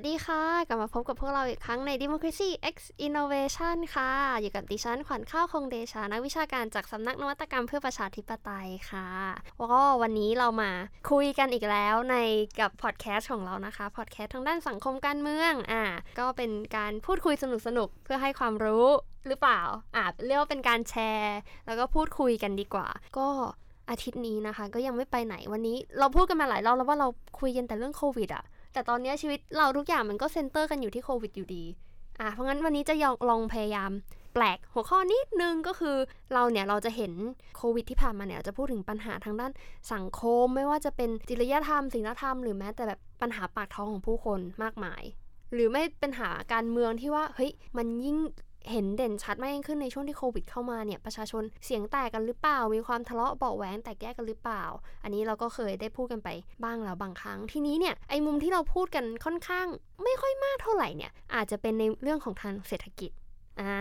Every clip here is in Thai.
สดีค่ะ กลับมาพบกับพวกเราอีกครั้งใน Democracy X Innovation ค่ะ อยู่กับดิฉันขวัญข้าวคงเดชานักวิชาการจากสำนักนวัตกรรมเพื่อประชาธิปไตยค่ะวก็วันนี้เรามาคุยกันอีกแล้วในกับพอดแคสต์ของเรานะคะพอดแคสต์ทางด้านสังคมการเมืองอ่าก็เป็นการพูดคุยสนุกๆเพื่อให้ความรู้หรือเปล่าอ่าเรียกว่าเป็นการแชร์ แล้วก็พูดคุยกันดีกว่า ก็อาทิตย์นี้นะคะ ก็ยังไม่ไปไหนวันนี้ เราพูดกันมาหลายรอบแล้วว่าเราคุยกันแต่เรื่องโควิดอะ แต่ตอนนี้ชีวิตเราทุกอย่างมันก็เซนเตอร์กันอยู่ที่โควิดอยู่ดีอะเพราะงั้นวันนี้จะลองพยายามแปลกหัวข้อนิดนึงก็คือเราเนี่ยเราจะเห็นโควิดที่ผ่านมาเนี่ยจะพูดถึงปัญหาทางด้านสังคม ไม่ว่าจะเป็นจริยธรรมศีลธรรมหรือแม้แต่แบบปัญหาปากท้องของผู้คนมากมาย หรือไม่ปัญหาการเมืองที่ว่าเฮ้ยมันยิ่ง เห็นเด่นชัดมากยิ่งขึ้นในช่วงที่โควิดเข้ามาเนี่ยประชาชนเสียงแตกกันหรือเปล่า มีความทะเลาะเบาแหวงแตกแยกกันหรือเปล่า อันนี้เราก็เคยได้พูดกันไปบ้างแล้วบางครั้ง ทีนี้เนี่ยไอ้มุมที่เราพูดกันค่อนข้าง ไม่ค่อยมากเท่าไหร่เนี่ยอาจจะเป็นในเรื่องของทางเศรษฐกิจอ่า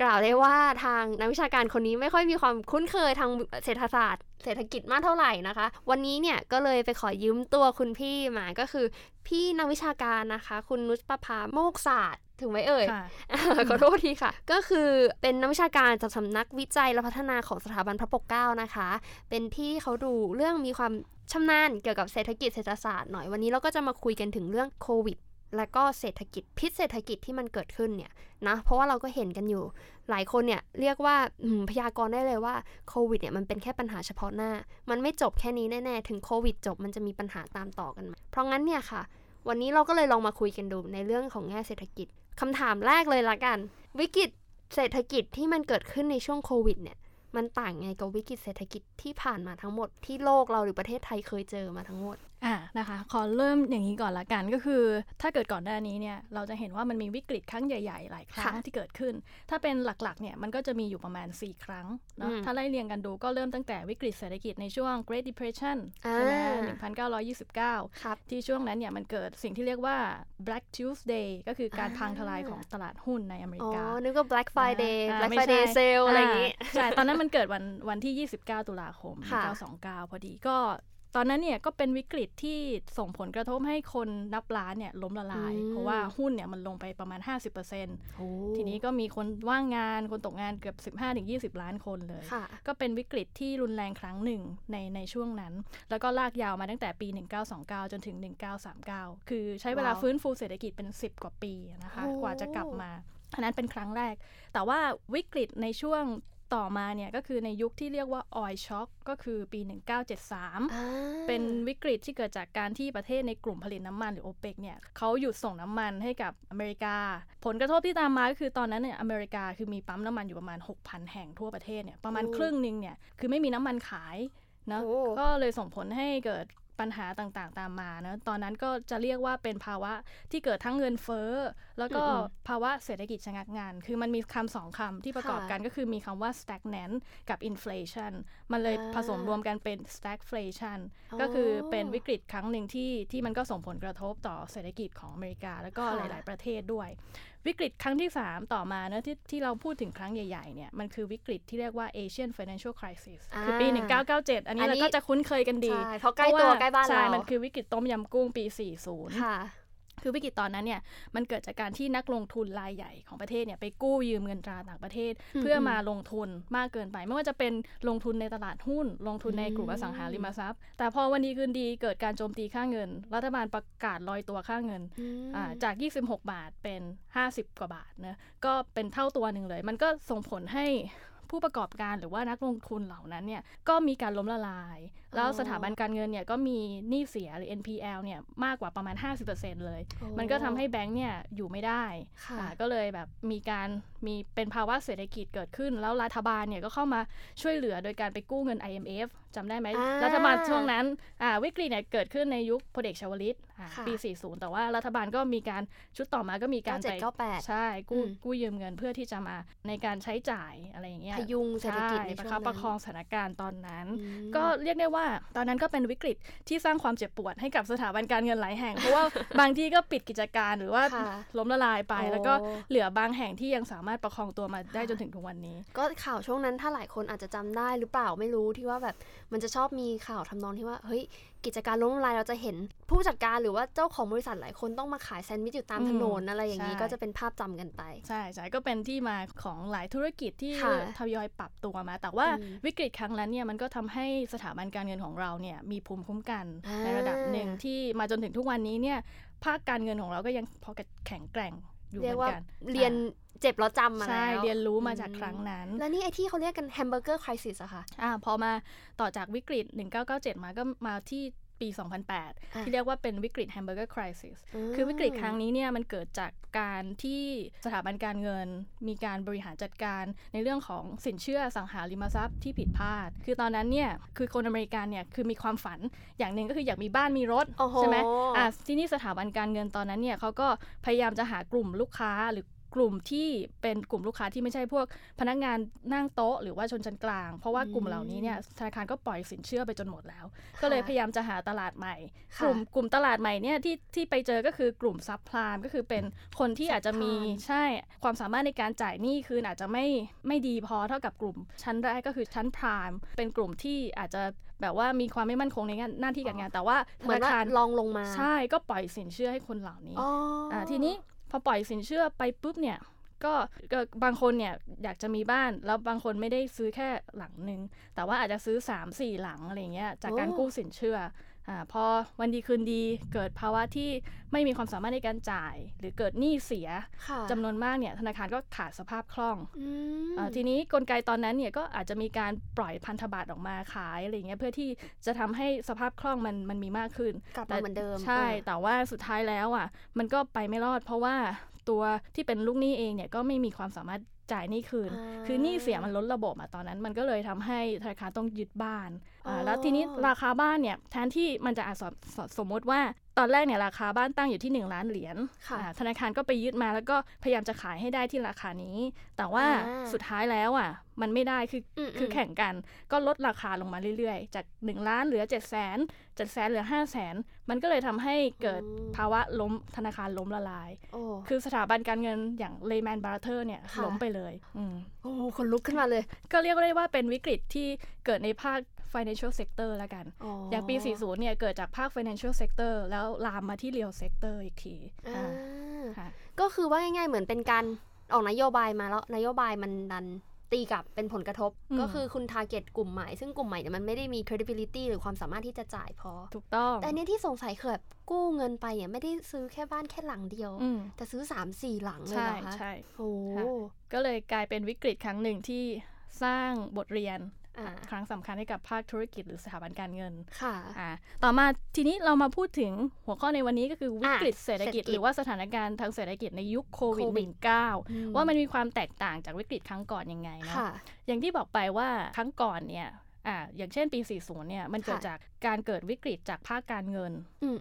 กล่าวได้ว่าทางนักวิชาการคนนี้ไม่ค่อยมีความคุ้นเคยทางเศรษฐศาสตร์ เศรษฐกิจมากเท่าไหร่นะคะ วันนี้เนี่ยก็เลยไปขอยืมตัวคุณพี่มาก็คือ พี่นักวิชาการนะคะ คุณนุชประภาโมกศาสตร์ ถึงไหมเอ่ยขอโทษทีค่ะ ก็คือเป็นนักวิชาการจากสำนักวิจัยและพัฒนาของสถาบันพระปกเกล้านะคะ เป็นที่เขาดูเรื่องมีความชำนาญเกี่ยวกับเศรษฐกิจเศรษฐศาสตร์หน่อยวันนี้เราก็จะมาคุยกันถึงเรื่องโควิดและก็เศรษฐกิจพิษเศรษฐกิจที่มันเกิดขึ้นเนี่ยนะเพราะว่าเราก็เห็นกันอยู่ หลายคนเนี่ยเรียกว่าพยากรณ์ได้เลยว่าโควิดเนี่ยมันเป็นแค่ปัญหาเฉพาะหน้า มันไม่จบแค่นี้แน่ๆ ถึงโควิดจบมันจะมีปัญหาตามต่อกันเพราะงั้นเนี่ยค่ะ วันนี้เราก็เลยลองมาคุยกันดูในเรื่องของแง่เศรษฐกิจ คำถามแรกเลยละกัน วิกฤตเศรษฐกิจที่มันเกิดขึ้นในช่วงโควิดเนี่ย มันต่างไงกับวิกฤตเศรษฐกิจที่ผ่านมาทั้งหมดที่โลกเราหรือประเทศไทยเคยเจอมาทั้งหมด อ่านะคะ ขอเริ่มอย่างนี้ก่อนละกันก็คือ ถ้าเกิดก่อนหน้านี้เนี่ยเราจะเห็นว่ามันมีวิกฤตครั้งใหญ่ๆ หลายครั้งที่เกิดขึ้น ถ้าเป็นหลักๆเนี่ยมันก็จะมีอยู่ประมาณ 4 ครั้งเนาะถ้าไล่เรียงกันดูก็เริ่มตั้งแต่วิกฤตเศรษฐกิจในช่วง Great Depression ใช่ไหม1929 ที่ช่วงนั้นเนี่ยมันเกิดสิ่งที่เรียกว่า Black Tuesday ก็คือการพังทลายของตลาดหุ้นในอเมริกาอ๋อนึกว่า Black Friday Black Friday sale อะไรอย่างงี้ใช่ตอนนั้นมันเกิดวันวันที่ 29 ตุลาคม 1929 พอดีก็ ตอนนั้นเนี่ยก็เป็นวิกฤตที่ส่งผลกระทบให้คนนับล้านเนี่ยล้มละลาย เพราะว่าหุ้นเนี่ยมันลงไปประมาณ 50%ทีนี้ก็มีคนว่างงานคนตกงานเกือบ 15-20 ล้านคนเลย ก็เป็นวิกฤตที่รุนแรงครั้งหนึ่งในในช่วงนั้น แล้วก็ลากยาวมาตั้งแต่ปี 1929 จนถึง 1939 คือใช้เวลาฟื้นฟูเศรษฐกิจเป็น 10 กว่าปีนะคะ กว่าจะกลับมาอันนั้นเป็นครั้งแรก แต่ว่าวิกฤตในช่วง ต่อมาเนี่ยก็คือในยุคที่เรียกว่าออยช็อคก็คือปี 1973 เป็นวิกฤตที่เกิดจากการที่ประเทศในกลุ่มผลิตน้ำมันหรือโอเปกเนี่ยเขาหยุดส่งน้ำมันให้กับอเมริกา ผลกระทบที่ตามมาก็คือตอนนั้นเนี่ยอเมริกาคือมีปั๊มน้ำมันอยู่ประมาณ 6,000 แห่งทั่วประเทศเนี่ยประมาณครึ่งหนึ่งเนี่ยคือไม่มีน้ำมันขายนะก็เลยส่งผลให้เกิด ปัญหาต่างๆ ตามมานะตอนนั้นก็จะเรียกว่าเป็นภาวะที่เกิดทั้งเงินเฟ้อ แล้วก็ภาวะเศรษฐกิจชะงักงาน คือมันมีคำสองคำที่ประกอบกันก็คือมีคำว่า stagnant กับ inflation มันเลยผสมรวมกันเป็น stagflation ก็คือเป็นวิกฤตครั้งหนึ่งที่ที่มันก็ส่งผลกระทบต่อเศรษฐกิจของอเมริกา แล้วก็หลาย ๆ ประเทศด้วย วิกฤตครั้งที่ 3 ต่อมาเนะที่ที่เราพูดถึงครั้งใหญ่ๆเนี่ยมันคือวิกฤตที่เรียกว่า Asian Financial Crisis คือปี 1997 อันนี้เราก็จะคุ้นเคยกันดี เพราะใกล้ตัวใกล้บ้านเราใช่ มันคือวิกฤตต้มยำกุ้งปี 40 ค่ะคือวิกฤตตอนนั้นเนี่ยมันเกิดจากการที่นักลงทุนรายใหญ่ของประเทศเนี่ยไปกู้ยืมเงินตราต่างประเทศ เพื่อมาลงทุนมากเกินไป ไม่ว่าจะเป็นลงทุนในตลาดหุ้น ลงทุนในกลุ่มอสังหาริมทรัพย์ แต่พอวันนี้คืนดีเกิดการโจมตีค่าเงิน รัฐบาลประกาศลอยตัวค่าเงินจาก 26 บาทเป็น 50 กว่าบาทนะก็เป็นเท่าตัวหนึ่งเลย มันก็ส่งผลให้ ผู้ประกอบการหรือว่านักลงทุนเหล่านั้นเนี่ยก็มีการล้มละลาย แล้วสถาบันการเงินเนี่ยก็มีหนี้เสียหรือ NPL เนี่ยมากกว่าประมาณ 50%เลย มันก็ทำให้แบงค์เนี่ยอยู่ไม่ได้ก็เลยแบบมีการ มีเป็นภาวะเศรษฐกิจเกิดขึ้น แล้วรัฐบาลเนี่ยก็เข้ามาช่วยเหลือโดยการไปกู้เงิน IMF จำได้ไหม รัฐบาลช่วงนั้นวิกฤตเนี่ยเกิดขึ้นในยุคพลเอกชวลิตปี 40 แต่ว่ารัฐบาลก็มีการชุดต่อมาก็มีการไปใช่กู้กู้ยืมเงินเพื่อที่จะมาในการใช้จ่ายอะไรอย่างเงี้ยพยุงเศรษฐกิจในช่วงนั้นประคองสถานการณ์ตอนนั้น ก็เรียกได้ว่าตอนนั้นก็เป็นวิกฤตที่สร้างความเจ็บปวดให้กับสถาบันการเงินหลายแห่งเพราะว่าบางที่ก็ปิดกิจการหรือว่าล้มละลายไป แล้วก็เหลือบางแห่งที่ยังสามารถประคองตัวมาได้จนถึงทุกวันนี้ ก็ข่าวช่วงนั้นถ้าหลายคนอาจจะจำได้หรือเปล่าไม่รู้ที่ว่าแบบมันจะชอบมีข่าวทำนองที่ว่าเฮ้ยกิจการล้มละลายเราจะเห็นผู้จัดการหรือว่าเจ้าของบริษัทหลายคนต้องมาขายแซนด์วิชอยู่ตามถนนอะไรอย่างนี้ก็จะเป็นภาพจำกันไป ใช่ใช่ก็เป็นที่มาของหลายธุรกิจที่ทยอยปรับตัวมา แต่ว่าวิกฤตครั้งนั้นเนี่ยมันก็ทำให้สถาบันการเงินของเราเนี่ยมีภูมิคุ้มกันในระดับหนึ่งที่มาจนถึงทุกวันนี้เนี่ยภาคการเงินของเราก็ยังพอแข็งแกร่ง อยู่เหมือนกันเรียนเจ็บแล้วจำมาแล้วใช่เรียนรู้มาจากครั้งนั้น แล้วนี่ไอที่เขาเรียกกัน hamburger crisis อะค่ะอ่าพอมาต่อจากวิกฤต 1997 มาก็มาที่ ปี 2008 ที่เรียกว่าเป็นวิกฤต hamburger crisis คือวิกฤตครั้งนี้เนี่ยมันเกิดจากการที่สถาบันการเงิน มีการบริหารจัดการในเรื่องของสินเชื่ออสังหาริมทรัพย์ที่ผิดพลาด คือตอนนั้นเนี่ยคือคนอเมริกันเนี่ยคือมีความฝันอย่างหนึ่งก็คืออยากมีบ้านมีรถใช่ไหมอะทีนี้สถาบันการเงินตอนนั้นเนี่ยเขาก็พยายามจะหากลุ่มลูกค้าหรือ กลุ่มที่เป็นกลุ่มลูกค้าที่ไม่ใช่พวกพนักงานนั่งโต๊ะหรือว่าชนชั้นกลาง เพราะว่ากลุ่มเหล่านี้เนี่ยธนาคารก็ปล่อยสินเชื่อไปจนหมดแล้ว ก็เลยพยายามจะหาตลาดใหม่ กลุ่มกลุ่มตลาดใหม่เนี่ยที่ที่ไปเจอก็คือกลุ่มซับพลามก็คือเป็นคนที่อาจจะมีใช่ความสามารถในการจ่ายหนี้คืนอาจจะไม่ไม่ดีพอเท่ากับกลุ่มชั้นแรกก็คือชั้นพรามเป็นกลุ่มที่อาจจะแบบว่ามีความไม่มั่นคงในงานหน้าที่การงาน แต่ว่าธนาคารลองลงมา ใช่ก็ปล่อยสินเชื่อให้คนเหล่านี้อ่าทีนี้ พอปล่อยสินเชื่อไปปุ๊บเนี่ย ก็บางคนเนี่ยอยากจะมีบ้านแล้วบางคนไม่ได้ซื้อแค่หลังหนึ่งแต่ว่าอาจจะซื้อ 3 4 หลังอะไรเงี้ยจากการกู้สินเชื่ออ่าพอวันดีคืนดีเกิดภาวะที่ไม่มีความสามารถในการจ่าย หรือเกิดหนี้เสียจำนวนมากเนี่ยธนาคารก็ขาดสภาพคล่องอทีนี้กลไกตอนนั้นเนี่ยก็อาจจะมีการปล่อยพันธบัตรออกมาขายอะไรเงี้ยเพื่อที่จะทำให้สภาพคล่องมันมันมีมากขึ้นกลับมาเหมือนเดิมใช่แต่ว่าสุดท้ายแล้วอะมันก็ไปไม่รอดเพราะว่า ตัวที่เป็นลูกหนี้เองเนี่ยก็ไม่มีความสามารถจ่ายหนี้คืน คือหนี้เสียมันล้นระบบอะตอนนั้น มันก็เลยทำให้ธนาคารต้องยึดบ้านแล้วทีนี้ราคาบ้านเนี่ยแทนที่มันจะอาจสมมติว่าตอนแรกเนี่ยราคาบ้านตั้งอยู่ที่ 1 ล้านเหรียญธนาคารก็ไปยึดมาแล้วก็พยายามจะขายให้ได้ที่ราคานี้ แต่ว่าสุดท้ายแล้วอะ มันไม่ได้คือคือแข่งกันก็ลดราคาลงมาเรื่อยๆ จาก 1 ล้านเหลือ 7 0 0 0 0 0 7 0 0 0 0เหลือ 5 0 0 0 0 0 มันก็เลยทำให้เกิดภาวะล้มธนาคารล้มละลาย คือสถาบันการเงินอย่าง Lehman Brothers เนี่ยล้มไปเลยโอ้ขนลุกขึ้นมาเลย ก็เรียกได้ว่าเป็นวิกฤตที่เกิดในภาค financial sector แล้วกันอย่างปี 40 เนี่ย เกิดจากภาค financial sector แล้วลามมาที่ real sector อีกทีก็คือว่าง่ายๆ เหมือนเป็นการออกนโยบายมาแล้วนโยบายมันดันตีกลับเป็นผลกระทบ ก็คือคุณทาร์เก็ตกลุ่มใหม่ ซึ่งกลุ่มใหม่เนี่ยมันไม่ได้มี credibility หรือความสามารถที่จะจ่ายพอ ถูกต้อง แต่เนี้ยที่สงสัยคือแบบกู้เงินไปเนี่ยไม่ได้ซื้อแค่บ้านแค่หลังเดียว แต่ซื้อ 3 4 หลังเลยเหรอคะใช่โอ้ก็เลยกลายเป็นวิกฤตครั้งหนึ่งที่สร้างบทเรียน ครั้งสำคัญให้กับภาคธุรกิจหรือสถาบันการเงิน ค่ะต่อมาทีนี้เรามาพูดถึงหัวข้อในวันนี้ก็คือวิกฤตเศรษฐกิจ หรือว่าสถานการณ์ทางเศรษฐกิจในยุคโควิด -19 ว่ามันมีความแตกต่างจากวิกฤตครั้งก่อนยังไงนะอย่างที่บอกไปว่าครั้งก่อนเนี่ยอ่าอย่างเช่นปี 40 เนี่ย มันเกิดจากการเกิดวิกฤตจากภาคการเงิน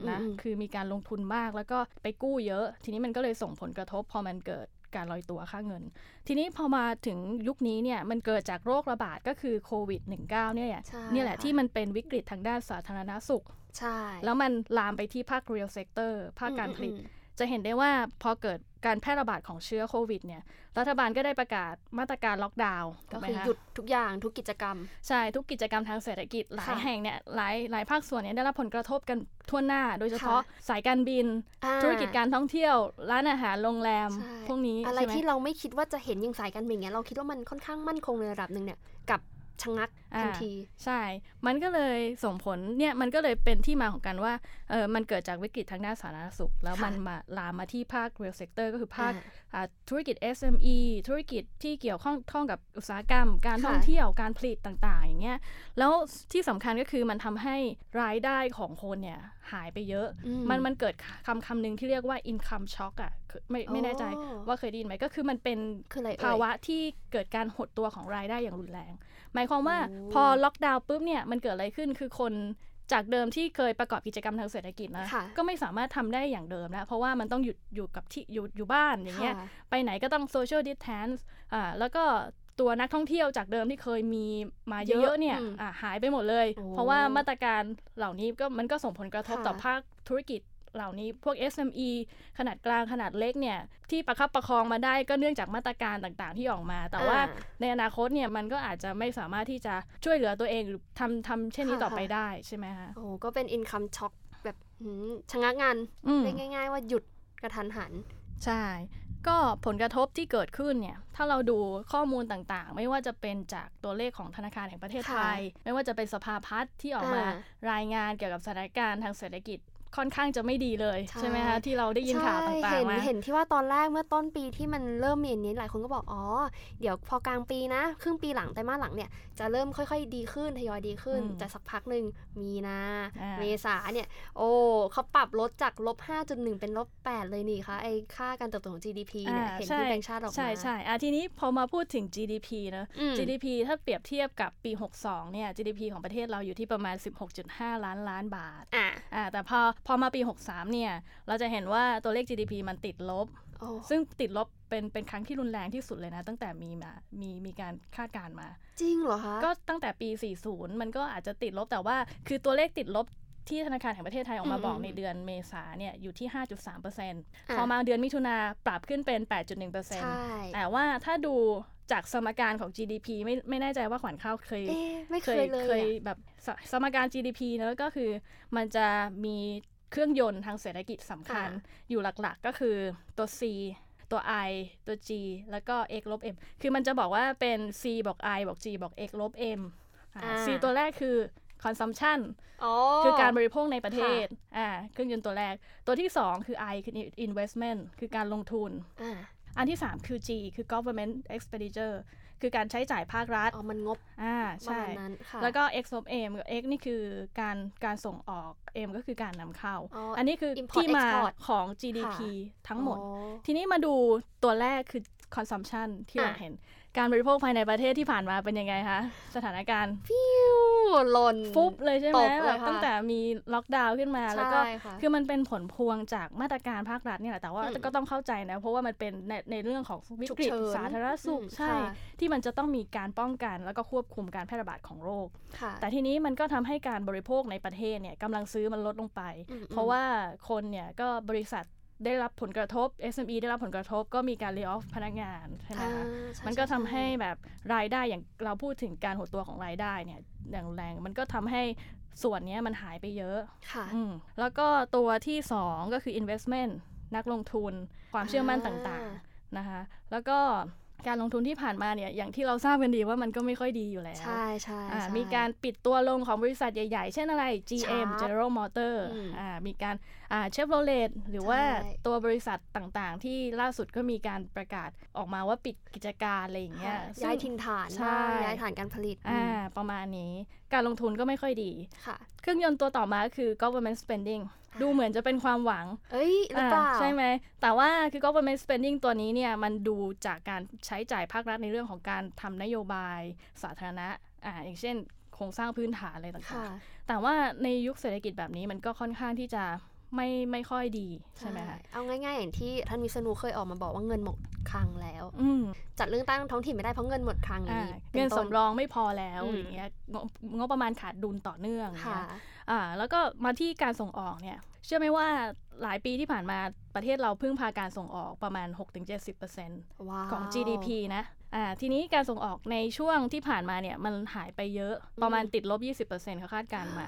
นะ คือมีการลงทุนมากแล้วก็ไปกู้เยอะ ทีนี้มันก็เลยส่งผลกระทบ พอมันเกิด การลอยตัวค่าเงิน ทีนี้พอมาถึงยุคนี้เนี่ยมันเกิดจากโรคระบาดก็คือโควิด -19 เนี่ยนี่แหละที่มันเป็นวิกฤตทางด้านสาธารณสุข ใช่ แล้วมันลามไปที่ภาค real sector ภาคการผลิต จะเห็นได้ว่าพอเกิด การแพร่ระบาดของเชื้อโควิดเนี่ยรัฐบาลก็ได้ประกาศมาตรการล็อกดาวน์ก็คือหยุดทุกอย่างทุกกิจกรรม ใช่ทุกกิจกรรมทางเศรษฐกิจหลายแห่งเนี่ยหลายหลายภาคส่วนเนี่ยได้รับผลกระทบกันทั่วหน้า โดยเฉพาะสายการบิน ธุรกิจการท่องเที่ยว ร้านอาหารโรงแรม พวกนี้อะไรที่เราไม่คิดว่าจะเห็นอย่างสายการบินเนี่ยเราคิดว่ามันค่อนข้างมั่นคงในระดับหนึ่งเนี่ยกับ ชะงักทันที ใช่ มันก็เลยส่งผลเนี่ยมันก็เลยเป็นที่มาของการว่าเออมันเกิดจากวิกฤตทางด้านสาธารณสุข แล้วมันมาลามมาที่ภาค real sector ก็คือภาคธุรกิจ SME ธุรกิจที่เกี่ยวข้องท่องกับอุตสาหกรรม การท่องเที่ยวการผลิตต่างๆ อย่างเงี้ยแล้วที่สำคัญก็คือมันทำให้รายได้ของคนเนี่ยหายไปเยอะ มันมันเกิดคำคำหนึ่งที่เรียกว่า income shock อะไม่ไม่แน่ใจว่าเคยได้ยินไหมก็คือมันเป็นภาวะที่เกิดการหดตัวของรายได้อย่างรุนแรง หมายความว่าพอล็อกดาวน์ปุ๊บเนี่ยมันเกิดอะไรขึ้นคือคนจากเดิมที่เคยประกอบกิจกรรมทางเศรษฐกิจนะก็ไม่สามารถทำได้อย่างเดิมแล้ว เพราะว่ามันต้องหยุดอยู่กับที่อยู่อยู่บ้านอย่างเงี้ยไปไหนก็ต้อง social distance อ่าแล้วก็ตัวนักท่องเที่ยวจากเดิมที่เคยมีมาเยอะๆเนี่ยหายไปหมดเลย เพราะว่ามาตรการเหล่านี้ก็มันก็ส่งผลกระทบต่อภาคธุรกิจ เหล่านี้พวก SME ขนาดกลางขนาดเล็กเนี่ยที่ประคับประคองมาได้ก็เนื่องจากมาตรการต่างๆ ที่ออกมา แต่ว่าในอนาคตเนี่ยมันก็อาจจะไม่สามารถที่จะช่วยเหลือตัวเองหรือทำทำเช่นนี้ต่อไปได้ใช่ไหมคะโอ้ก็เป็นอินคัมช็อคแบบชะงักงานเรียกง่าย ๆ ว่าหยุดกระทันหัน ใช่ ก็ผลกระทบที่เกิดขึ้นเนี่ย ถ้าเราดูข้อมูลต่างๆ ไม่ว่าจะเป็นจากตัวเลขของธนาคารแห่งประเทศไทย ไม่ว่าจะเป็นสภาพัฒน์ที่ออกมารายงานเกี่ยวกับสถานการณ์ทางเศรษฐกิจ ค่อนข้างจะไม่ดีเลยใช่ไหมคะที่เราได้ยินข่าวต่างๆมาเห็นที่ว่าตอนแรกเมื่อต้นปีที่มันเริ่มมีอย่างนี้หลายคนก็บอกอ๋อเดี๋ยวพอกลางปีนะ ครึ่งปีหลังแต่มาหลังเนี่ยจะเริ่มค่อยๆ ดีขึ้นทยอยดีขึ้นแต่สักพักหนึ่งมีนาเมษาเนี่ย โอ้เขาปรับลดจากลบ 5.1 เป็นลบ 8 เลยนี่คะไอค่าการเติบโตของ GDP เนี่ยเห็นที่แบงค์ชาติออกมาใช่ใช่อะทีนี้พอมาพูดถึง GDP นะ GDP ถ้าเปรียบเทียบกับปี 62 เนี่ย GDP ของประเทศเราอยู่ที่ประมาณ 16.5 ล้านล้านบาทอ่า แต่พอพอมาปี 63 เนี่ย เราจะเห็นว่าตัวเลข GDP มันติดลบ ซึ่งติดลบเป็นเป็นครั้งที่รุนแรงที่สุดเลยนะ ตั้งแต่มีมามีมีการคาดการมา จริงเหรอคะ ก็ตั้งแต่ปี 40 มันก็อาจจะติดลบแต่ว่า คือตัวเลขติดลบที่ธนาคารแห่งประเทศไทยออกมาบอกในเดือนเมษาเนี่ยอยู่ที่ 5.3%พอมาเดือนมิถุนาปรับขึ้นเป็น 8.1%แต่ว่าถ้าดู จากสมการของ GDP ไม่ไม่แน่ใจว่าขวัญข้าวเคยไม่เคยเลยเคยแบบสมการ GDP เนอะก็คือมันจะมีเครื่องยนต์ทางเศรษฐกิจสำคัญอยู่หลักๆก็คือตัว C ตัว I ตัว G แล้วก็ x ลบ m คือมันจะบอกว่าเป็น C บอก I บอก G บอก x ลบ m C ตัวแรกคือ consumption คือการบริโภคในประเทศอ่าเครื่องยนต์ตัวแรก ตัวที่ 2 คือ I คือ investment คือการลงทุน อันที่ 3 คือ G คือ government expenditure คือการใช้จ่ายภาครัฐ อ๋อ มันงบ อ่า ใช่ แล้วก็ x of m x นี่คือการการส่งออก m ก็คือการนำเข้าอันนี้คือที่มาของ GDP ทั้งหมด ทีนี้มาดูตัวแรกคือ consumption ที่เราเห็น การบริโภคภายในประเทศที่ผ่านมาเป็นยังไงคะสถานการณ์ฟิวหล่นฟุบเลยใช่ไหมแบบตั้งแต่มีล็อกดาวน์ขึ้นมาแล้วก็คือมันเป็นผลพวงจากมาตรการภาครัฐเนี่ยแหละแต่ว่าก็ต้องเข้าใจนะ เพราะว่ามันเป็นในในเรื่องของวิกฤตสาธารณสุขใช่ ที่มันจะต้องมีการป้องกัน แล้วก็ควบคุมการแพร่ระบาดของโรค แต่ทีนี้มันก็ทำให้การบริโภคในประเทศเนี่ยกำลังซื้อมันลดลงไป เพราะว่าคนเนี่ยก็บริษัท ได้รับผลกระทบ SME ได้รับผลกระทบก็มีการเลิกออฟพนักงานใช่ไหมคะมันก็ทำให้แบบรายได้อย่างเราพูดถึงการหดตัวของรายได้เนี่ยอย่างแรงมันก็ทำให้ส่วนนี้มันหายไปเยอะค่ะแล้วก็ตัวที่ 2 ก็คือ investment นักลงทุนความเชื่อมั่นต่างๆนะคะแล้วก็ การลงทุนที่ผ่านมาเนี่ยอย่างที่เราทราบกันดีว่ามันก็ไม่ค่อยดีอยู่แล้ว ใช่ใช่มีการปิดตัวลงของบริษัทใหญ่ ๆ เช่นอะไร GM General Motor อ่ามีการอ่า Chevrolet หรือว่าตัวบริษัทต่างๆ ที่ล่าสุดก็มีการประกาศออกมาว่าปิดกิจการอะไรอย่างเงี้ยย้ายถิ่นฐานใช่ย้ายฐานการผลิตอ่าประมาณนี้ การลงทุนก็ไม่ค่อยดี ค่ะ เครื่องยนต์ตัวต่อมาคือ government spending ดูเหมือนจะเป็นความหวัง เอ้ยหรือเปล่าใช่ไหม แต่ว่าคือ government spending ตัวนี้เนี่ย มันดูจากการใช้จ่ายภาครัฐในเรื่องของการทำนโยบายสาธารณะอ่าอย่างเช่น โครงสร้างพื้นฐานอะไรต่างๆ แต่ว่าในยุคเศรษฐกิจแบบนี้มันก็ค่อนข้างที่จะไม่ไม่ค่อยดีใช่ไหมคะเอาง่ายๆ อย่างที่ท่านวิษณุเคยออกมาบอกว่าเงินหมดคลังแล้วจัดเรื่องตั้งท้องถิ่นไม่ได้เพราะเงินหมดคลังนี้เงินสำรองไม่พอแล้วอย่างเงี้ยงบประมาณขาดดุลต่อเนื่องค่ะ อ่าแล้วก็มาที่การส่งออกเนี่ยเชื่อไหมว่าหลายปีที่ผ่านมาประเทศเราพึ่งพาการส่งออกประมาณ 6-70%ของ GDP นะอ่าทีนี้การส่งออกในช่วงที่ผ่านมาเนี่ยมันหายไปเยอะประมาณติดลบ 20%เขาคาดการมา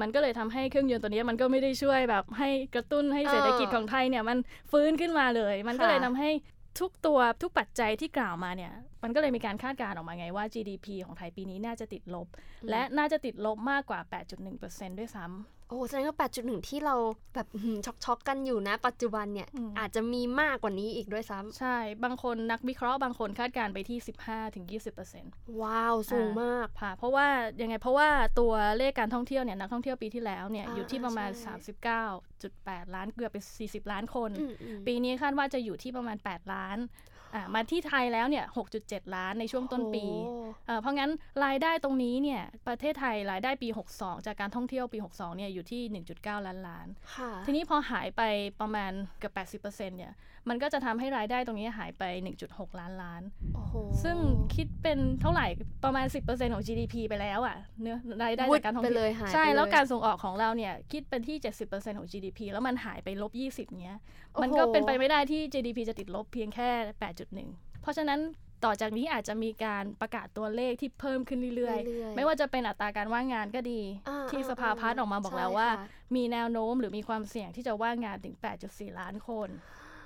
มันก็เลยทำให้เครื่องยนต์ตัวนี้มันก็ไม่ได้ช่วยแบบให้กระตุ้นให้เศรษฐกิจของไทยเนี่ยมันฟื้นขึ้นมาเลย มันก็เลยทำให้ ทุกตัวทุกปัจจัยที่กล่าวมาเนี่ยมันก็เลยมีการคาดการณ์ออกมาไงว่า GDP ของไทยปีนี้น่าจะติดลบ และน่าจะติดลบมากกว่า 8.1%ด้วยซ้ำ โอ้แสดงว่า8.1ที่เราแบบช็อกช็อกกันอยู่นะ ปัจจุบันเนี่ยอาจจะมีมากกว่านี้อีกด้วยซ้ำใช่ บางคนนักวิเคราะห์บางคนคาดการไปที่15-20%ว้าว สูงมากค่ะเพราะว่ายังไงเพราะว่าตัวเลขการท่องเที่ยวเนี่ยนักท่องเที่ยวปีที่แล้วเนี่ยอยู่ที่ประมาณ39.8ล้านเกือบไป40ล้านคน ปีนี้คาดว่าจะอยู่ที่ประมาณ8ล้าน มาที่ไทยแล้วเนี่ย 6.7 ล้านในช่วงต้นปี เพราะงั้นรายได้ตรงนี้เนี่ย ประเทศไทยรายได้ปี 62 จากการท่องเที่ยวปี 62 เนี่ยอยู่ที่ 1.9 ล้านล้าน ทีนี้พอหายไปประมาณเกือบ 80%เนี่ยมันก็จะทำให้รายได้ตรงนี้หายไป 1.6 ล้านล้านโหซึ่งคิดเป็นเท่าไหร่ประมาณ 10%ของ GDP ไปแล้วอะ่ะเนื้อรายได้จากการท่องไปเที่ยวเลยหายใช่ไปเยแล้วการส่งออกของเราเนี่ยคิดเป็นที่ 70%ของ GDP แล้วมันหายไปลบ 20เนี้ยมันก็เป็นไปไม่ได้ที่ GDP จะติดลบเพียงแค่ 8.1 เพราะฉะนั้นต่อจากนี้อาจจะมีการประกาศตัวเลขที่เพิ่มขึ้นเรื่อยๆ ไม่ว่าจะเป็นอัตราการว่างงานก็ดีอ่าที่อ่าสภาพัฒน์ออกมาบอกใช่แล้วว่าค่ะมีแนวโน้มหรือมีความเสี่ยงที่จะว่างงานถึง 8.4 ล้านคน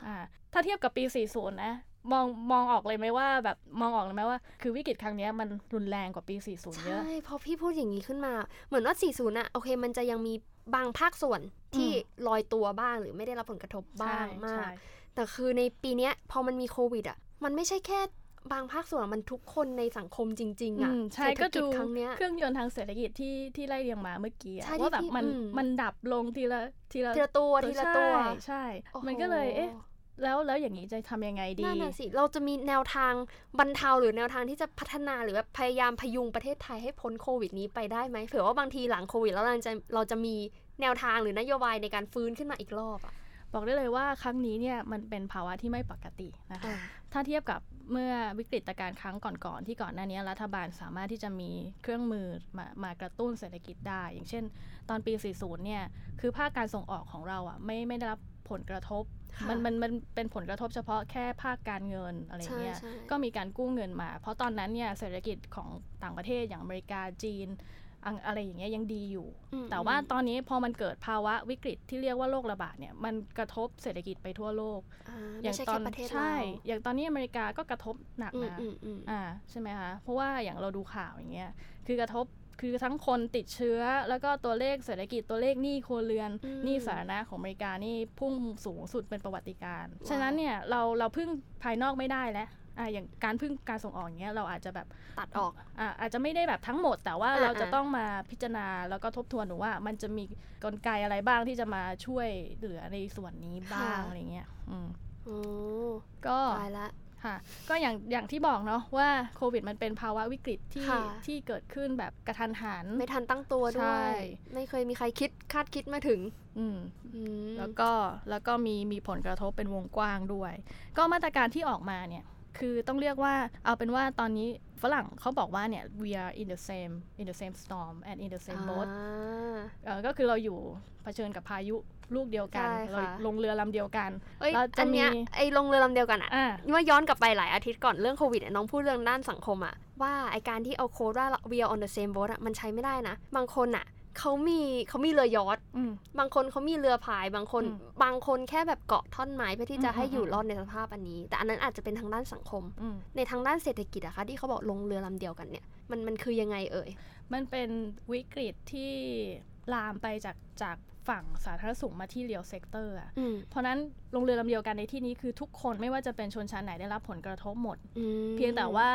อ่าถ้าเทียบกับปี 40 นะมองมองออกเลยไหมว่าแบบมองออกเลยไหมว่า คือวิกฤตครั้งเนี้ยมันรุนแรงกว่าปี 40 เยอะ ใช่ พอพี่พูดอย่างนี้ขึ้นมา เหมือนว่า 40อะโอเค มันจะยังมีบางภาคส่วนที่ลอยตัวบ้างหรือไม่ได้รับผลกระทบบ้างใช่มากใช่แต่คือในปีเนี้ยพอมันมีโควิดอะมันไม่ใช่แค่บางภาคส่วนอะมันทุกคนในสังคมจริง ๆอะอืมใช่เศรษฐก็กิจดูครั้งเนี้ยเครื่องยนต์ทางเศรษฐกิจที่ที่ไล่เรียงมาเมื่อกี้อะใช่ที่ว่าแบบพี่มันอืมมันดับลงทีละทีละทีละตัวทีละตัวใช่ใช่โอ้โหมันก็เลยเอ๊ะ แล้วแล้วอย่างนี้จะทำยังไงดีนั่นน่ะสิ เราจะมีแนวทางบรรเทาหรือแนวทางที่จะพัฒนาหรือว่าพยายามพยุงประเทศไทยให้พ้นโควิดนี้ไปได้ไหมเผื่อว่าบางทีหลังโควิดแล้วเราจะเราจะมีแนวทางหรือนโยบายในการฟื้นขึ้นมาอีกรอบอะบอกได้เลยว่าครั้งนี้เนี่ยมันเป็นภาวะที่ไม่ปกตินะคะ ถ้าเทียบกับเมื่อวิกฤตการณ์ครั้งก่อนๆที่ก่อนหน้านี้รัฐบาลสามารถที่จะมีเครื่องมือมามากระตุ้นเศรษฐกิจได้ อย่างเช่น ตอนปี 40 เนี่ยคือภาคการส่งออกของเราอะไม่ไม่ได้รับผลกระทบค่ะ มันมันมันเป็นผลกระทบเฉพาะแค่ภาคการเงินอะไรเงี้ยใช่ใช่ก็มีการกู้เงินมา เพราะตอนนั้นเนี่ยเศรษฐกิจของต่างประเทศอย่างอเมริกาจีนอังอะไรอย่างเงี้ยยังดีอยู่อืมแต่ว่าตอนนี้พอมันเกิดภาวะวิกฤตที่เรียกว่าโรคระบาดเนี่ยมันกระทบเศรษฐกิจไปทั่วโลกอ่าไม่ใช่แค่ประเทศเราใช่ อย่างตอนนี้อเมริกาก็กระทบหนักอืมนะอืมอืมอ่าใช่ไหมคะเพราะว่าอย่างเราดูข่าวอย่างเงี้ยคือกระทบ คือทั้งคนติดเชื้อ แล้วก็ตัวเลขเศรษฐกิจตัวเลขหนี้ครัวเรือนอืมหนี้สาธารณะของอเมริกานี่พุ่งสูงสุดเป็นประวัติการณ์ว้าวฉะนั้นเนี่ยเราเราพึ่งภายนอกไม่ได้แล้วอ่าอย่างการพึ่งการส่งออกอย่างเงี้ยเราอาจจะแบบตัดออกอ่าอาจจะไม่ได้แบบทั้งหมด แต่ว่าอ่าเราจะอ่าต้องมาพิจารณาแล้วก็ทบทวนดูว่า มันจะมีกลไกอะไรบ้างที่จะมาช่วยเหลือในส่วนนี้บ้างอะไรเงี้ยอืมโอ้ก็ตายละ ค่ะก็อย่างอย่างที่บอกเนาะว่าโควิดมันเป็นภาวะวิกฤตที่ค่ะที่เกิดขึ้นแบบกระทันหัน ไม่ทันตั้งตัวด้ใช่วย ไม่เคยมีใครคิดคาดคิดมาถึงอืมอืมแล้วก็แล้วก็มีมีผลกระทบเป็นวงกว้างด้วย ก็มาตรการที่ออกมาเนี่ยคือต้องเรียกว่าเอาเป็นว่าตอนนี้ฝรั่งเขาบอกว่าเนี่ย we are in the same in the same storm and in the same boat อ่าเออก็คือเราอยู่เผชิญกับพายุ ลูกเดียวกันใช่ค่ะเราลงเรือลำเดียวกันเอ้ยเราจะอันเนี้ยมีไอ้ลงเรือลำเดียวกันอะอ่าเมื่อย้อนกลับไปหลายอาทิตย์ก่อนเรื่องโควิดอะน้องพูดเรื่องด้านสังคมอะว่าไอการที่เอาโค้ดว่า we are on the same boat อะมันใช้ไม่ได้นะ บางคนอะเขามีเขามีเรือยอทอืมบางคนเขามีเรือพาย บางคนอืมบางคนแค่แบบเกาะท่อนไม้เพื่อที่จะอืมให้อยู่อืมรอดในสภาพอันนี้ แต่อันนั้นอาจจะเป็นทางด้านสังคมอืมในทางด้านเศรษฐกิจอะคะที่เขาบอกลงเรือลำเดียวกันเนี่ย มันมันคือยังไงเอ่ย มันเป็นวิกฤตที่ลามไปจากจาก ฝั่งสาธารณสุขมาที่ real sector อะอืมเพราะนั้น ลงเรือลำเดียวกันในที่นี้คือทุกคนไม่ว่าจะเป็นชนชั้นไหนได้รับผลกระทบหมดอืมเพียงแต่ว่า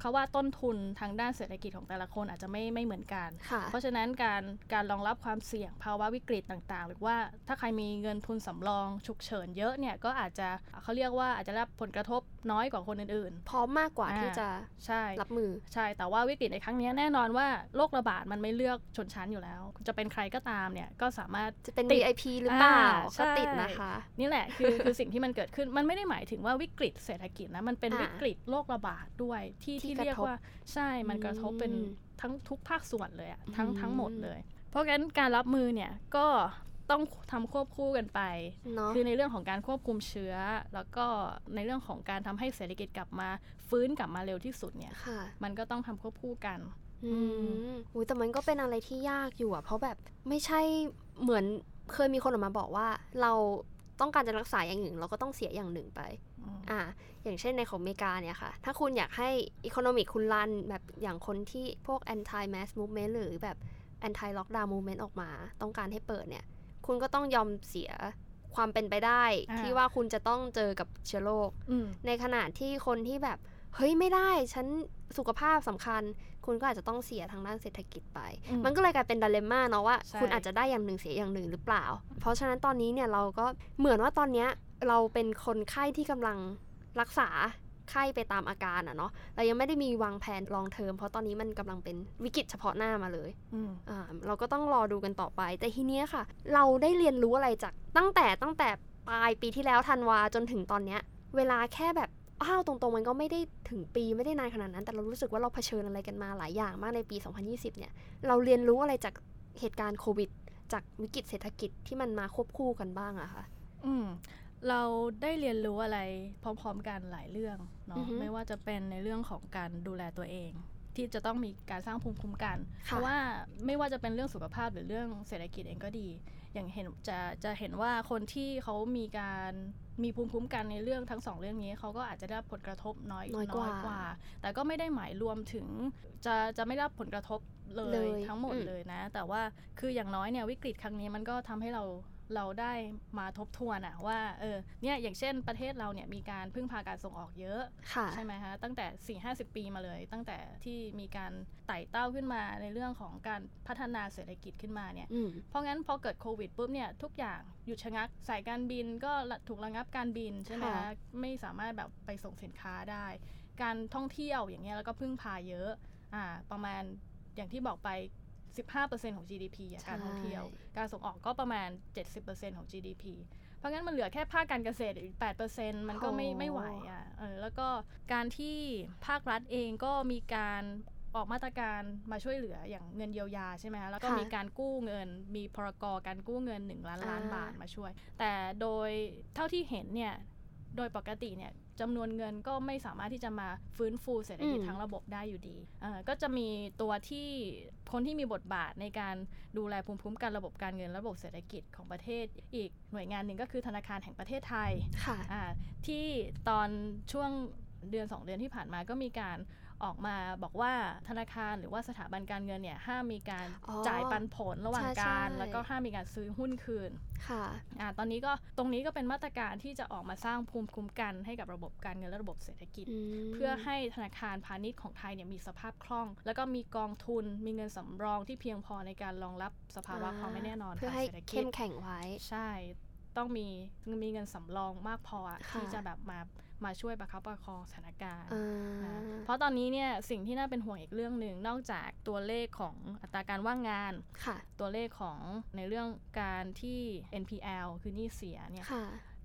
เขาว่าต้นทุนทางด้านเศรษฐกิจของแต่ละคนอาจจะไม่ไม่เหมือนกันค่ะเพราะฉะนั้นการการรองรับความเสี่ยงภาวะวิกฤตต่างๆ หรือว่าถ้าใครมีเงินทุนสำรองฉุกเฉินเยอะเนี่ยก็อาจจะเขาเรียกว่าอาจจะได้รับผลกระทบน้อยกว่าคนอื่นพร้อมมากกว่าอ่าที่จะๆใช่รับมือใช่แต่ว่าวิกฤตในครั้งนี้แน่นอนว่าโรคระบาดมันไม่เลือกชนชั้นอยู่แล้ว จะเป็นใครก็ตามเนี่ยก็สามารถจะเป็นติด VIP หรือเปล่าอ่าก็ใช่ติดนะคะ นี่แหละคือคือสิ่งที่มันเกิดขึ้นมันไม่ได้หมายถึงว่าวิกฤตเศรษฐกิจนะมันเป็นอ่าวิกฤตโรคระบาดด้วยที่ที่ที่กระเรียกทบว่าใช่มันกระทบเป็นอืมทั้งทุกภาคส่วนเลยอะทั้งอืมทั้งหมดเลย เพราะงั้นการรับมือเนี่ยก็ต้องทำควบคู่กันไปเนาะคือในเรื่องของการควบคุมเชื้อ แล้วก็ในเรื่องของการทำให้เศรษฐกิจกลับมาฟื้นกลับมาเร็วที่สุดเนี่ยค่ะมันก็ต้องทำควบคู่กัน อืมอุ้ยแต่มันก็เป็นอะไรที่ยากอยู่อะเพราะแบบไม่ใช่เหมือนเคยมีคนออกมาบอกว่าเรา ต้องการจะรักษาอย่างหนึ่ง เราก็ต้องเสียอย่างหนึ่งไปอืมอ่าอย่างเช่นในของอเมริกาเนี่ยค่ะ ถ้าคุณอยากให้อีโคโนมิกคุณรันแบบอย่างคนที่พวก anti mass movement หรือแบบ anti lockdown movement ออกมา ต้องการให้เปิดเนี่ย คุณก็ต้องยอมเสียความเป็นไปได้อ่าที่ว่าคุณจะต้องเจอกับเชื้อโรคอืมในขณะที่คนที่แบบ เฮ้ยไม่ได้ ฉันสุขภาพสำคัญ คุณก็อาจจะต้องเสียทางด้านเศรษฐกิจไปอืมมันก็เลยกลายเป็นด i เลม่าเนาะว่าใช่คุณอาจจะได้อย่างหนึ่งเสียอย่างหนึ่งหรือเปล่า เพราะฉะนั้นตอนนี้เนี่ยเราก็เหมือนว่าตอนเนี้ยเราเป็นคนไข้ที่กำลังรักษาไข้ไปตามอาการอะเนาะเรายังไม่ได้มีวางแผนลองเทอมเพราะตอนนี้มันกำลังเป็นวิกฤตเฉพาะหน้ามาเลยอืมอ่าเราก็ต้องรอดูกันต่อไป แต่ทีเนี้ยค่ะ เราได้เรียนรู้อะไรจากตั้งแต่ตั้งแต่ปลายปีที่แล้วธันวาจนถึงตอนเนี้ย เวลาแค่แบบ อ้าวตรงๆมันก็ไม่ได้ถึงปีไม่ได้นานขนาดนั้น แต่เรารู้สึกว่าเราเผชิญอะไรกันมาหลายอย่างมากในปี 2020 เนี่ย เราเรียนรู้อะไรจากเหตุการณ์โควิด จากวิกฤตเศรษฐกิจที่มันมาควบคู่กันบ้างอะคะอืมเราได้เรียนรู้อะไรพร้อม ๆ กันหลายเรื่องเนาะอือฮึไม่ว่าจะเป็นในเรื่องของการดูแลตัวเอง ที่จะต้องมีการสร้างภูมิคุ้มกัน เพค่ะราะว่าไม่ว่าจะเป็นเรื่องสุขภาพหรือเรื่องเศรษฐกิจเองก็ดี อย่างเห็นจะจะเห็นว่าคนที่เขามีการ มีภูมิคุ้มกันในเรื่องทั้งสองเรื่องนี้เขาก็อาจจะได้รับผลกระทบน้อยน้อยกว่า แต่ก็ไม่ได้หมายรวมถึงจะจะไม่ได้รับผลกระทบเลเลยยทั้งหมดอืมเลยนะ แต่ว่าคืออย่างน้อยเนี่ยวิกฤตครั้งนี้มันก็ทำให้เรา เราได้มาทบทวนอะว่าเออเนี่ยอย่างเช่นประเทศเราเนี่ยมีการพึ่งพาการส่งออกเยอะค่ะใช่ไหมคะตั้งแต่ 4 50 ปีมาเลย ตั้งแต่ที่มีการไต่เต้าขึ้นมาในเรื่องของการพัฒนาเศรษฐกิจขึ้นมาเนี่ยอืมเพราะงั้นพอเกิดโควิดปุ๊บเนี่ยทุกอย่างหยุดชะงักสายการบินก็ถูกระงับการบินใช่ไหมค่ะคะไม่สามารถแบบไปส่งสินค้าได้ การท่องเที่ยวอย่างเงี้ยแล้วก็พึ่งพาเยอะอ่าประมาณอย่างที่บอกไป 15%ของ GDP อะการท่องเที่ยว การส่งออกก็ประมาณ 70%ของ GDP เพราะงั้นมันเหลือแค่ภาคการเกษตรอีก 8%มันก็ไม่โอ้ไม่ไหวอะเออแล้วก็การที่ภาครัฐเองก็มีการออกมาตรการมาช่วยเหลืออย่างเงินเยียวยาใช่ไหมคะแล้วก็ค่ะมีการกู้เงิน มีพรกการกู้เงิน 1 ล้านล้านอ่าบาทมาช่วย แต่โดยเท่าที่เห็นเนี่ย โดยปกติเนี่ย จำนวนเงินก็ไม่สามารถที่จะมาฟื้นฟูเศรษฐกิจอืมทั้งระบบได้อยู่ดีเอ่อก็จะมีตัวที่คนที่มีบทบาทในการดูแลภูมิคุ้มกันระบบการเงินระบบเศรษฐกิจของประเทศ อีกหน่วยงานหนึ่งก็คือธนาคารแห่งประเทศไทยค่ะอ่าที่ตอนช่วง เดือน 2 เดือนที่ผ่านมาก็มีการออกมาบอกว่าธนาคารหรือว่าสถาบันการเงินเนี่ยห้ามมีการอ๋อจ่ายปันผลระหว่างใช่การใช่แล้วก็ห้ามมีการซื้อหุ้นคืน ค่ะอ่าตอนนี้ก็ตรงนี้ก็เป็นมาตรการที่จะออกมาสร้างภูมิคุ้มกันให้กับระบบการเงินและระบบเศรษฐกิจมเพื่อให้ธนาคารพาณิชย์ของไทยเนี่ยมีสภาพคล่อง แล้วก็มีกองทุนมีเงินสำรองที่เพียงพอในการรองรับสภาวะความไม่แน่นอนเพื่อทางให้เศรษฐกิเข้จมแข็งไว้ใช่ต้องมีมีเงินสำรองมากพออะค่ะที่จะแบบมา มาช่วยประคับประคองสถานการณ์อ่านะเพราะตอนนี้เนี่ยสิ่งที่น่าเป็นห่วงอีกเรื่องหนึ่งนอกจากตัวเลขของอัตราการว่างงานค่ะตัวเลขของในเรื่องการที่ NPL คือหนี้เสียเนี่ย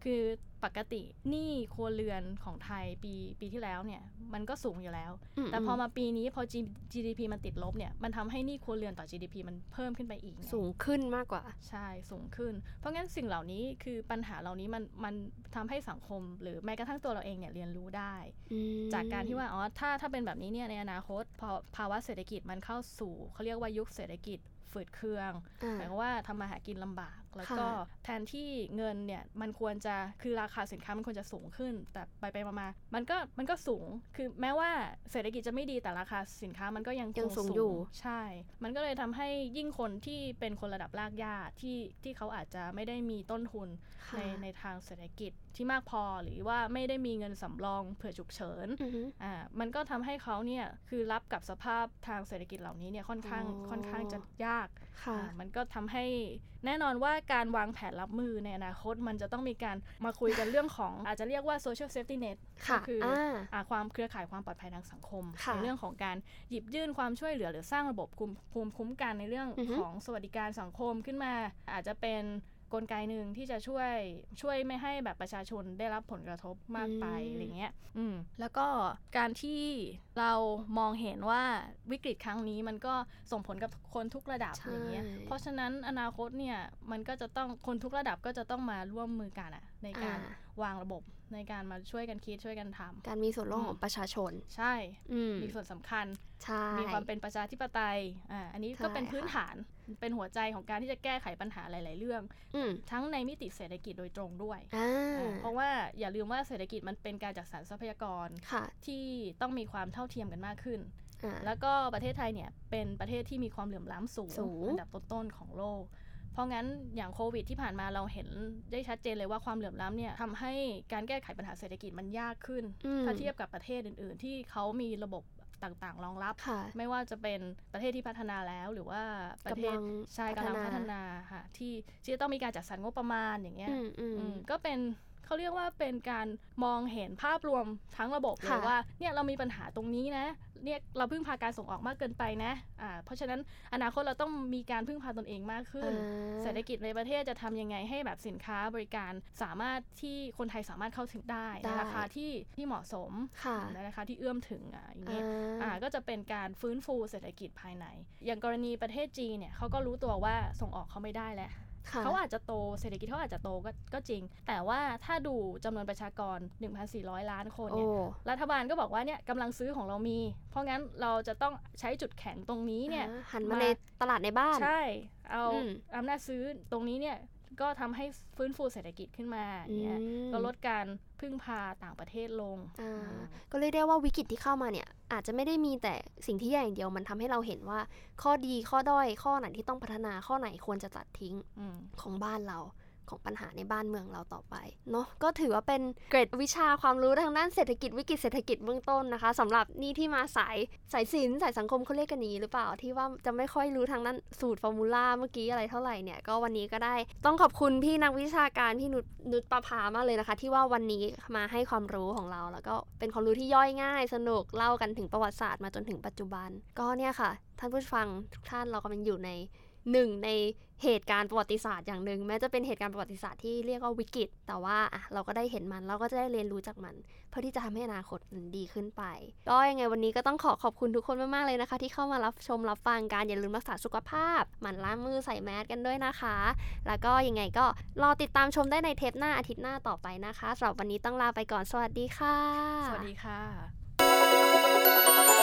ค่ะคือปกติหนี้ครัวเรือนของไทยปีปีที่แล้วเนี่ยมันก็สูงอยู่แล้ว แต่พอมาปีนี้พอ G- GDP มันติดลบเนี่ยมันทำให้หนี้ครัวเรือนต่อ GDP มันเพิ่มขึ้นไปอีกไสูงขึ้นมากกว่า ใช่สูงขึ้น เพราะงั้นสิ่งเหล่านี้คือปัญหาเหล่านี้มันมันทำให้สังคม หรือแม้กระทั่งตัวเราเองเนี่ยเรียนรู้ได้อืมจากการที่ว่าอ๋อถ้าถ้าเป็นแบบนี้เนี่ยในอนาคตพอภาวะเศรษฐกิจมันเข้าสู่เขาเรียกว่ายุคเศรษฐกิจฝืดเคืองอ่าหมายความว่าทำมาหากินลำบาก แล้วก็ค่ะแทนที่เงินเนี่ยมันควรจะคือราคาสินค้ามันควรจะสูงขึ้น แต่ไปไปมามามันก็มันก็สูงคือแม้ว่าเศรษฐกิจจะไม่ดีแต่ราคาสินค้ามันก็ยังคยังสูงอยู่ใช่ มันก็เลยทำให้ยิ่งคนที่เป็นคนระดับรากหญ้าที่ที่เขาอาจจะไม่ได้มีต้นทุนค่ะในในทางเศรษฐกิจที่มากพอหรือว่าไม่ได้มีเงินสำรองเผื่อฉุกเฉินอือฮึอ่ามันก็ทำให้เขาเนี่ยคือรับกับสภาพทางเศรษฐกิจเหล่านี้เนี่ยค่อนข้างอ๋อค่อนข้างจะยากค่ะอ่า มันก็ทำให้แน่นอนว่าการวางแผนรับมือในอนาคต มันจะต้องมีการมาคุยกันเรื่องของ อาจจะเรียกว่า social safety net ค่ะก็คืออ่าอ่าความเครือข่ายความปลอดภัยทางสังคมค่ะในเรื่องของการหยิบยื่นความช่วยเหลือหรือสร้างระบบคุมภูมิคุ้มกันในเรื่องอือฮึของสวัสดิการสังคมขึ้นมา อาจจะเป็น กลไกหนึ่งที่จะช่วยช่วยไม่ให้แบบประชาชนได้รับผลกระทบมากไปอืมอะไรเงี้ยอืมแล้วก็การที่เรามองเห็นว่าวิกฤตครั้งนี้มันก็ส่งผลกับคนทุกระดับใช่อย่างเงี้ยเพราะฉะนั้นอนาคตเนี่ยมันก็จะต้องคนทุกระดับก็จะต้องมาร่วมมือกันอะในการอ่าวางระบบในการมาช่วยกันคิดช่วยกันทำการมีส่วนร่วมอืมของประชาชน ใช่อืมมีส่วนสำคัญใช่มีความเป็นประชาธิปไตยอ่าอันนี้ก็ใช่เป็นพื้นค่ะฐานเป็นหัวใจของการที่จะแก้ไขปัญหาหลาย ๆ เรื่องอืมทั้งในมิติเศรษฐกิจโดยตรงด้วยอ่าอ่าเพราะว่าอย่าลืมว่าเศรษฐกิจมันเป็นการจัดสรรทรัพยากรค่ะที่ต้องมีความเท่าเทียมกันมากขึ้นอ่าแล้วก็ประเทศไทยเนี่ยเป็นประเทศที่มีความเหลื่อมล้ำสูงสูงอันดับต้น ๆ ของโลกเพราะงั้นอย่างโควิดที่ผ่านมาเราเห็นได้ชัดเจนเลยว่าความเหลื่อมล้ำเนี่ยทำให้การแก้ไขปัญหาเศรษฐกิจมันยากขึ้นอืมถ้าเทียบกับประเทศอื่น ๆ ที่เขามีระบบ ต่างๆ รองรับค่ะไม่ว่าจะเป็นประเทศที่พัฒนาแล้วหรือว่าประเทศกำลังใช่พัฒกำลังนาพัฒนาค่ะที่ที่จะต้องมีการจัดสรรงบประมาณอย่างเงี้ยอืมอืมอืมก็เป็นเขาเรียกว่าเป็นการมองเห็นภาพรวมทั้งระบบเลยว่าเนี่ยเรามีปัญหาตรงนี้นะ เนี่ยเราพึ่งพาการส่งออกมากเกินไปนะอ่าเพราะฉะนั้นอนาคตเราต้องมีการพึ่งพาตนเองมากขึ้น เศรษฐกิจในประเทศจะทำยังไงให้แบบสินค้าบริการสามารถที่คนไทยสามารถเข้าถึงได้ในราคาที่ที่เหมาะสมในราคาที่เอื้อมถึงอะอย่างเงี้ยอ่าก็จะเป็นการฟื้นฟูเศรษฐกิจภายใน อย่างกรณีประเทศจีนเนี่ยเขาก็รู้ตัวว่าส่งออกเขาไม่ได้แล้ว เขาอาจจะโตเศรษฐกิจเขาอาจจะโตก็ก็จริง แต่ว่าถ้าดูจำนวนประชากร 1,400 ล้านคนเนี่ยรัฐบาลก็บอกว่าเนี่ยกำลังซื้อของเรามี เพราะงั้นเราจะต้องใช้จุดแข็งตรงนี้เนี่ยหันมาในตลาดในบ้าน ใช่ เอาอำนาจซื้อตรงนี้เนี่ย ก็ทำให้ฟื้นฟูเศรษฐกิจขึ้นมาเนี่ยก็ลดการพึ่งพาต่างประเทศลง ก็เรียกได้ว่าวิกฤตที่เข้ามาเนี่ย อาจจะไม่ได้มีแต่สิ่งที่แย่อย่างเดียวมันทำให้เราเห็นว่า ข้อดีข้อด้อยข้อไหนที่ต้องพัฒนาข้อไหนควรจะตัดทิ้งของบ้านเรา ของปัญหาในบ้านเมืองเราต่อไปเนาะก็ถือว่าเป็นเกรดวิชาความรู้ทางด้านเศรษฐกิจวิกฤตเศรษฐกิจเบื้องต้นนะคะสำหรับนี่ที่มาสายสายศิลป์สายสังคมเขาเรียกกันนี้หรือเปล่าที่ว่าจะไม่ค่อยรู้ทางด้านสูตรฟอร์มูลาเมื่อกี้อะไรเท่าไหร่เนี่ยก็วันนี้ก็ได้ต้องขอบคุณพี่นักวิชาการพี่นุชนุชประภามากเลยนะคะ ที่ว่าวันนี้มาให้ความรู้ของเรา แล้วก็เป็นความรู้ที่ย่อยง่าย สนุกเล่ากันถึงประวัติศาสตร์มาจนถึงปัจจุบัน ก็เนี่ยค่ะ ท่านผู้ฟังทุกท่านเรากำลังอยู่ใน หนึ่งในเหตุการณ์ประวัติศาสตร์อย่างหนึ่งแม้จะเป็นเหตุการณ์ประวัติศาสตร์ที่เรียกว่าวิกฤต แต่ว่าอะเราก็ได้เห็นมันเราก็จะได้เรียนรู้จากมัน เพื่อที่จะทำให้อนาคตมันดีขึ้นไป ก็ยังไงวันนี้ก็ต้องขอขอบคุณทุกคนมากๆเลยนะคะ ที่เข้ามารับชมรับฟังการอย่าลืมรักษาสุขภาพหมั่นล้างมือใส่แมสกันด้วยนะคะ แล้วก็ยังไงก็รอติดตามชมได้ในเทปหน้าอาทิตย์หน้าต่อไปนะคะสำหรับวันนี้ต้องลาไปก่อนสวัสดีค่ะ สวัสดีค่ะ